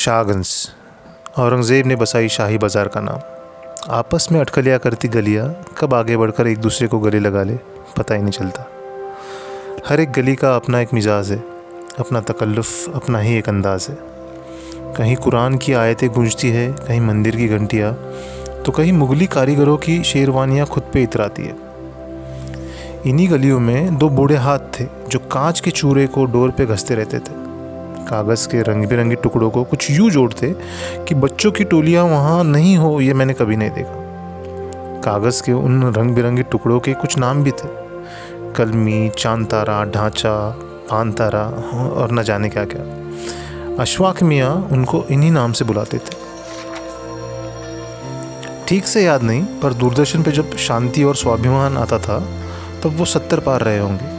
शाहगंज औरंगज़ेब ने बसाई शाही बाज़ार का नाम। आपस में अटकलिया करती गलियाँ कब आगे बढ़कर एक दूसरे को गले लगा ले, पता ही नहीं चलता। हर एक गली का अपना एक मिजाज है, अपना तकल्लुफ़, अपना ही एक अंदाज है। कहीं कुरान की आयतें गूंजती है, कहीं मंदिर की घंटियाँ तो कहीं मुगली कारीगरों की शेरवानियाँ खुद पे इतराती है। इन्हीं गलियों में दो बूढ़े हाथ थे, जो कांच के चूरे को डोर पे घसते रहते थे। कागज़ के रंग, बिरंगे टुकड़ों को कुछ यूँ जोड़ते कि बच्चों की टोलियाँ वहाँ नहीं हो, ये मैंने कभी नहीं देखा। कागज़ के उन रंग बिरंगे टुकड़ों के कुछ नाम भी थे। कलमी चाँद तारा ढांचा पान तारा और न जाने क्या क्या अशवाक मियाँ उनको इन्हीं नाम से बुलाते थे। ठीक से याद नहीं, पर दूरदर्शन पे जब शांति और स्वाभिमान आता था, तब वो सत्तर पार रहे होंगे।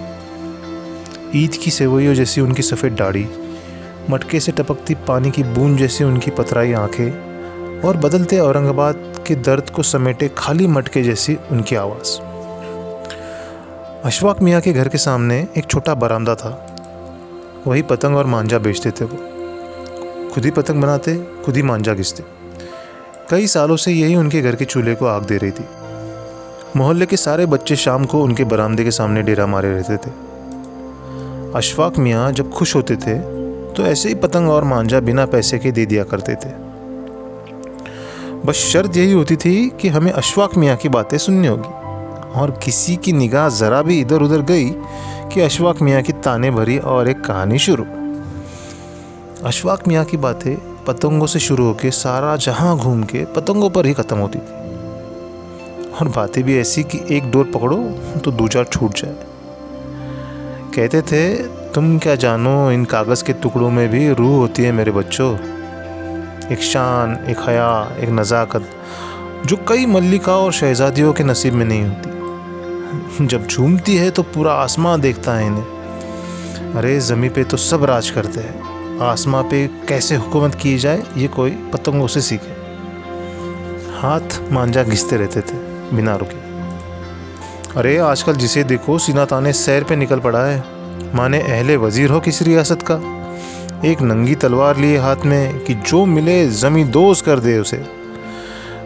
ईद की सेवैयों जैसी उनकी सफ़ेद दाढ़ी मटके से टपकती पानी की बूंद जैसी उनकी पतराई आँखें और बदलते औरंगाबाद के दर्द को समेटे खाली मटके जैसी उनकी आवाज़। अशफाक मियाँ के घर के सामने एक छोटा बरामदा था। वही पतंग और मांझा बेचते थे वो। खुद ही पतंग बनाते, खुद ही मांझा घिसते। कई सालों से यही उनके घर के चूल्हे को आग दे रही थी। मोहल्ले के सारे बच्चे शाम को उनके बरामदे के सामने डेरा मारे रहते थे। अशफाक मियाँ जब खुश होते थे तो ऐसे ही पतंग और मांझा बिना पैसे के दे दिया करते थे। बस शर्त यही होती थी कि हमें अशफाक मियाँ की बातें सुननी होगी। और किसी की निगाह ज़रा भी इधर उधर गई कि अशफाक मियाँ की ताने भरी और एक कहानी शुरू। अशफाक मियाँ की बातें पतंगों से शुरू होकर सारा जहाँ घूम के पतंगों पर ही ख़त्म होती थी। और बातें भी ऐसी कि एक डोर पकड़ो तो दूसरा छूट जाए। कहते थे तुम क्या जानो, इन कागज़ के टुकड़ों में भी रूह होती है मेरे बच्चों। एक शान, एक हया, एक नज़ाकत, जो कई मल्लिका और शहजादियों के नसीब में नहीं होती। जब झूमती है तो पूरा आसमां देखता है इन्हें। अरे, ज़मी पे तो सब राज करते हैं। आसमां पे कैसे हुकूमत की जाए, ये कोई पतंगों से सीखे। हाथ मांझा घिसते रहते थे बिना रुके अरे, आजकल जिसे देखो, सीना ताने सैर पे निकल पड़ा है। माने अहले वज़ीर हो किस रियासत का। एक नंगी तलवार लिए हाथ में कि जो मिले ज़मी दोज कर दे उसे।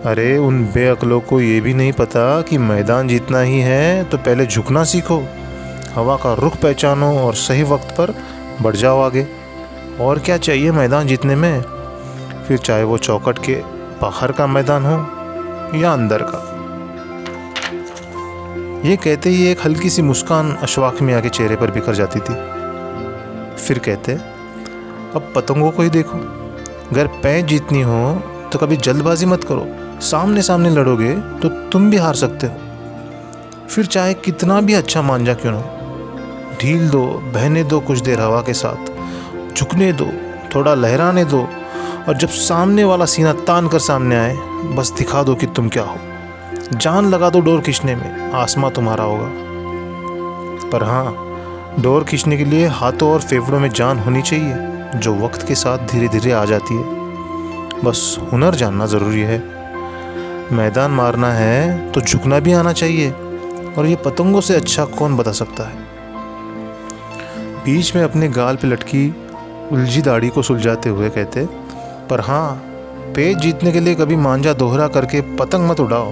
अरे, उन बेअकलों को ये भी नहीं पता कि मैदान जीतना ही है तो पहले झुकना सीखो। हवा का रुख पहचानो और सही वक्त पर बढ़ जाओ आगे। और क्या चाहिए मैदान जीतने में? फिर चाहे वो चौकट के बाहर का मैदान हो या अंदर का। ये कहते ही एक हल्की सी मुस्कान अशवाक मियाँ के चेहरे पर बिखर जाती थी। फिर कहते, अब पतंगों को ही देखो। अगर पैंच जीतनी हो तो कभी जल्दबाजी मत करो। सामने सामने लड़ोगे तो तुम भी हार सकते हो। फिर चाहे कितना भी अच्छा मांझा क्यों ना ढील दो, बहने दो कुछ देर हवा के साथ। झुकने दो, थोड़ा लहराने दो। और जब सामने वाला सीना तान कर सामने आए, बस दिखा दो कि तुम क्या हो। जान लगा दो डोर खींचने में, आसमां तुम्हारा होगा। पर हाँ डोर खींचने के लिए हाथों और फेफड़ों में जान होनी चाहिए, जो वक्त के साथ धीरे धीरे आ जाती है। बस हुनर जानना ज़रूरी है। मैदान मारना है तो झुकना भी आना चाहिए, और ये पतंगों से अच्छा कौन बता सकता है? बीच में अपने गाल पे लटकी उलझी दाढ़ी को सुलझाते हुए कहते, पर हाँ पेज जीतने के लिए कभी मांझा दोहरा करके पतंग मत उड़ाओ।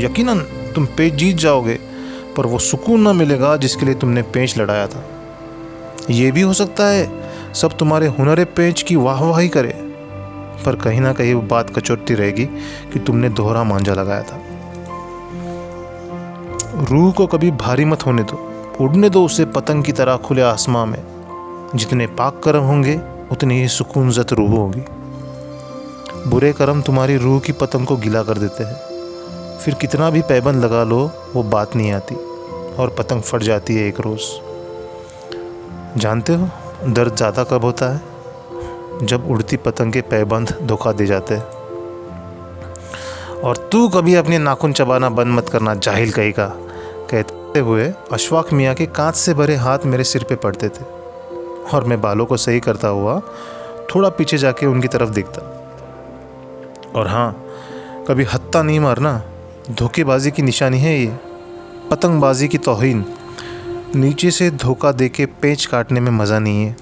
यकीनन तुम पेच जीत जाओगे, पर वो सुकून ना मिलेगा जिसके लिए तुमने पेंच लड़ाया था। ये भी हो सकता है सब तुम्हारे हुनर पेंच की वाहवाही करे, पर कहीं ना कहीं वो बात कचोटती रहेगी कि तुमने दोहरा मांझा लगाया था। रूह को कभी भारी मत होने दो, उड़ने दो उसे पतंग की तरह खुले आसमां में। जितने पाक कर्म होंगे, उतनी ही सुकून जत रूह होगी। बुरे कर्म तुम्हारी रूह की पतंग को गिला कर देते हैं। फिर कितना भी पैबंद लगा लो, वो बात नहीं आती और पतंग फट जाती है एक रोज़। जानते हो, दर्द ज़्यादा कब होता है? जब उड़ती पतंग के पैबंद धोखा दे जाते हैं। और तू कभी अपने नाखून चबाना बंद मत करना, जाहिल कहीं का। कहते हुए अशफाक मियाँ के कांच से भरे हाथ मेरे सिर पे पड़ते थे और मैं बालों को सही करता हुआ थोड़ा पीछे जाके उनकी तरफ़ देखता। और हाँ कभी हत्ता नहीं मारना धोखेबाजी की निशानी है ये। पतंगबाजी की तोहिन नीचे से धोखा दे के पेच काटने में मज़ा नहीं है।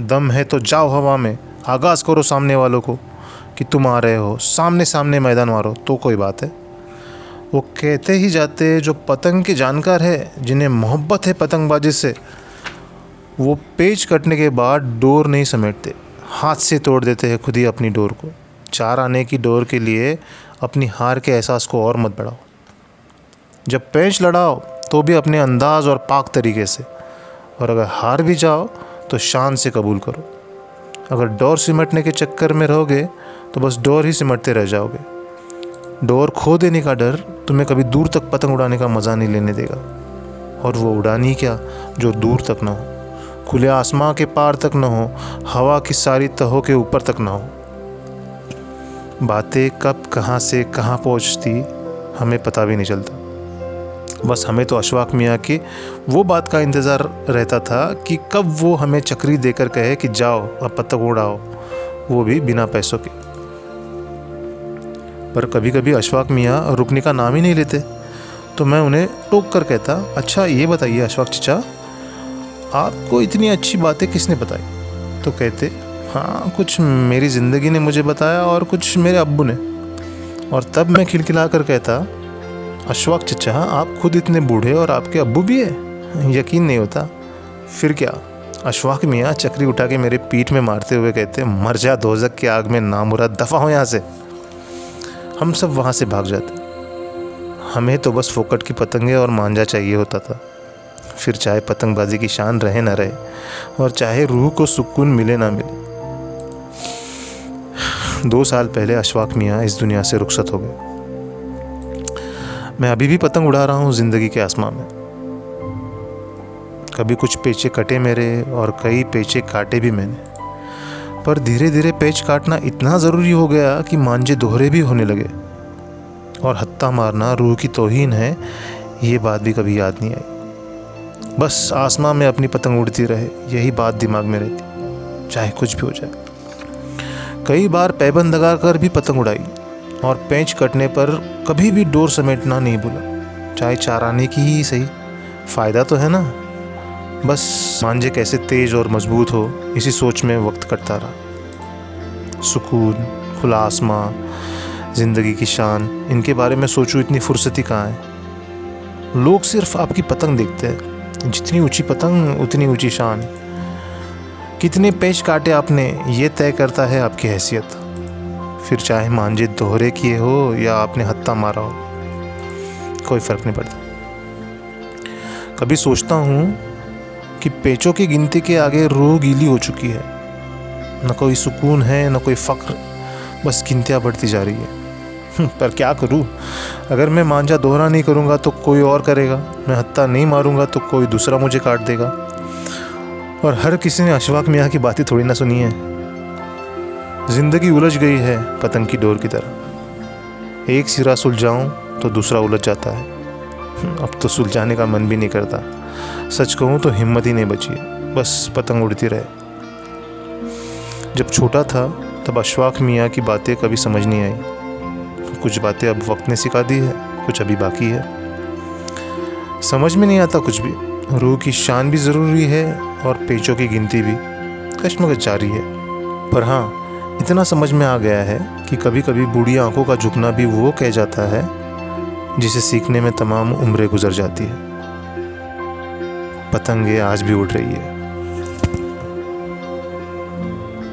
दम है तो जाओ हवा में, आगाज़ करो सामने वालों को कि तुम आ रहे हो। सामने सामने मैदान मारो तो कोई बात है। वो कहते ही जाते जो पतंग के जानकार है, जिन्हें मोहब्बत है पतंगबाजी से, वो पेज कटने के बाद डोर नहीं समेटते। हाथ से तोड़ देते हैं खुद ही अपनी डोर को। चार आने की डोर के लिए अपनी हार के एहसास को और मत बढ़ाओ। जब पेंच लड़ाओ तो भी अपने अंदाज और पाक तरीके से। और अगर हार भी जाओ तो शान से कबूल करो। अगर डोर सिमटने के चक्कर में रहोगे तो बस डोर ही सिमटते रह जाओगे। डोर खो देने का डर तुम्हें कभी दूर तक पतंग उड़ाने का मज़ा नहीं लेने देगा। और वो उड़ानी क्या, जो दूर तक ना हो? खुले आसमां के पार तक ना हो, हवा की सारी तहों के ऊपर तक ना हो। बातें कब, कहाँ से, कहाँ पहुँचती, हमें पता भी नहीं चलता। बस हमें तो अशवाक मियाँ की वो बात का इंतज़ार रहता था कि कब वो हमें चक्री देकर कहे कि जाओ, अब पतंग उड़ाओ, वो भी बिना पैसों के। पर कभी कभी अशफाक मियाँ रुकने का नाम ही नहीं लेते तो मैं उन्हें टोक कर कहता अच्छा ये बताइए अशफाक चचा, आपको इतनी अच्छी बातें किसने बताई? तो कहते हाँ कुछ मेरी ज़िंदगी ने मुझे बताया और कुछ मेरे अब्बू ने। और तब मैं खिलखिला कर कहता अशफाक चचा, आप खुद इतने बूढ़े और आपके अब्बू भी है? यकीन नहीं होता। फिर क्या? अशफाक मियाँ चक्री उठा के मेरे पीठ में मारते हुए कहते, मर जा दोजक की आग में नामुरा दफ़ा हो यहाँ से। हम सब वहाँ से भाग जाते। हमें तो बस फोकट की पतंगे और मांझा चाहिए होता था। फिर चाहे पतंगबाजी की शान रहे ना रहे, और चाहे रूह को सुकून मिले ना मिले। दो साल पहले अशफाक मियाँ इस दुनिया से रुखसत हो गए। मैं अभी भी पतंग उड़ा रहा हूँ ज़िंदगी के आसमां में। कभी कुछ पेचे कटे मेरे और कई पेचे काटे भी मैंने। पर धीरे धीरे पेच काटना इतना ज़रूरी हो गया कि मांझे दोहरे भी होने लगे। और हत्ता मारना रूह की तोहीन है, ये बात भी कभी याद नहीं आई। बस आसमां में अपनी पतंग उड़ती रहे, यही बात दिमाग में रहती। चाहे कुछ भी हो जाए। कई बार पैबंद लगा कर भी पतंग उड़ाई और पेंच कटने पर कभी भी डोर समेटना नहीं भूला। चाहे चाराने की ही सही। फ़ायदा तो है ना? बस मांझे कैसे तेज और मज़बूत हो, इसी सोच में वक्त कटता रहा। सुकून खुला आसमां ज़िंदगी की शान, इनके बारे में सोचूं इतनी फुर्सती कहाँ है? लोग सिर्फ़ आपकी पतंग देखते हैं। जितनी ऊँची पतंग, उतनी ऊँची शान। कितने पेच काटे आपने ये तय करता है आपकी हैसियत? फिर चाहे मांझे दोहरे किए हो या आपने हत्ता मारा हो कोई फ़र्क नहीं पड़ता। कभी सोचता हूँ कि पेचों की गिनती के आगे रूह गीली हो चुकी है। न कोई सुकून है न कोई फ़ख्र बस गिनतियाँ बढ़ती जा रही है। हम्म, पर क्या करूँ? अगर मैं मांझा दोहरा नहीं करूँगा तो कोई और करेगा। मैं हत्ता नहीं मारूँगा तो कोई दूसरा मुझे काट देगा। और हर किसी ने अशफाक मियाँ की बातें थोड़ी ना सुनी है। ज़िंदगी उलझ गई है पतंग की डोर की तरह। एक सिरा सुलझाऊँ तो दूसरा उलझ जाता है। अब तो सुलझाने का मन भी नहीं करता। सच कहूँ तो हिम्मत ही नहीं बची बस पतंग उड़ती रहे। जब छोटा था, तब अशफाक मियाँ की बातें कभी समझ नहीं आई। कुछ बातें अब वक्त ने सिखा दी है, कुछ अभी बाकी है। समझ में नहीं आता कुछ भी। रूह की शान भी ज़रूरी है और पेचों की गिनती भी कश्मकश जारी है। पर हाँ इतना समझ में आ गया है कि कभी कभी बूढ़ी आँखों का झुकना भी वो कह जाता है, जिसे सीखने में तमाम उम्रें गुजर जाती है। पतंगे आज भी उड़ रही है।